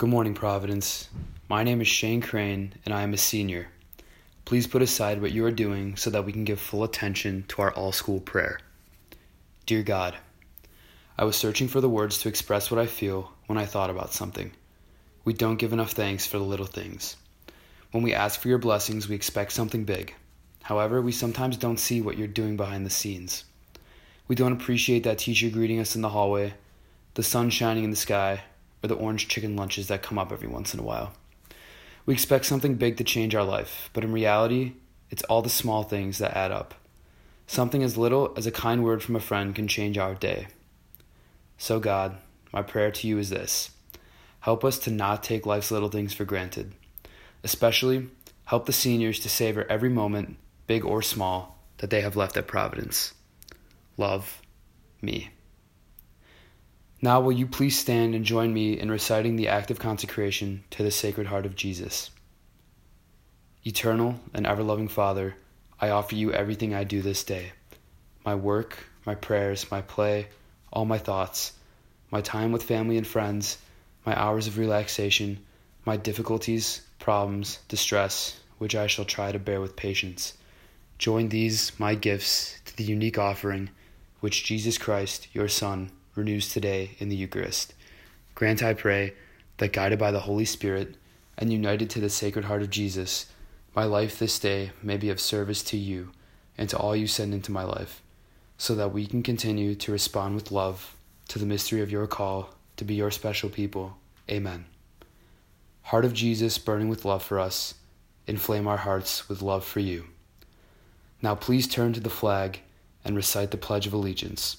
Good morning, Providence. My name is Shane Crane, and I am a senior. Please put aside what you are doing so that we can give full attention to our all school prayer. Dear God, I was searching for the words to express what I feel when I thought about something. We don't give enough thanks for the little things. When we ask for your blessings, we expect something big. However, we sometimes don't see what you're doing behind the scenes. We don't appreciate that teacher greeting us in the hallway, the sun shining in the sky, or the orange chicken lunches that come up every once in a while. We expect something big to change our life, but in reality, it's all the small things that add up. Something as little as a kind word from a friend can change our day. So, God, my prayer to you is this help us to not take life's little things for granted. Especially, help the seniors to savor every moment, big or small, that they have left at Providence. Love, me. Now, will you please stand and join me in reciting the act of consecration to the Sacred Heart of Jesus? Eternal and ever loving Father, I offer you everything I do this day my work, my prayers, my play, all my thoughts, my time with family and friends, my hours of relaxation, my difficulties, problems, distress, which I shall try to bear with patience. Join these, my gifts, to the unique offering which Jesus Christ, your Son, renews today in the Eucharist. Grant, I pray, that guided by the Holy Spirit and united to the Sacred Heart of Jesus, my life this day may be of service to you and to all you send into my life, so that we can continue to respond with love to the mystery of your call to be your special people. Amen. Heart of Jesus, burning with love for us, inflame our hearts with love for you. Now please turn to the flag and recite the Pledge of Allegiance.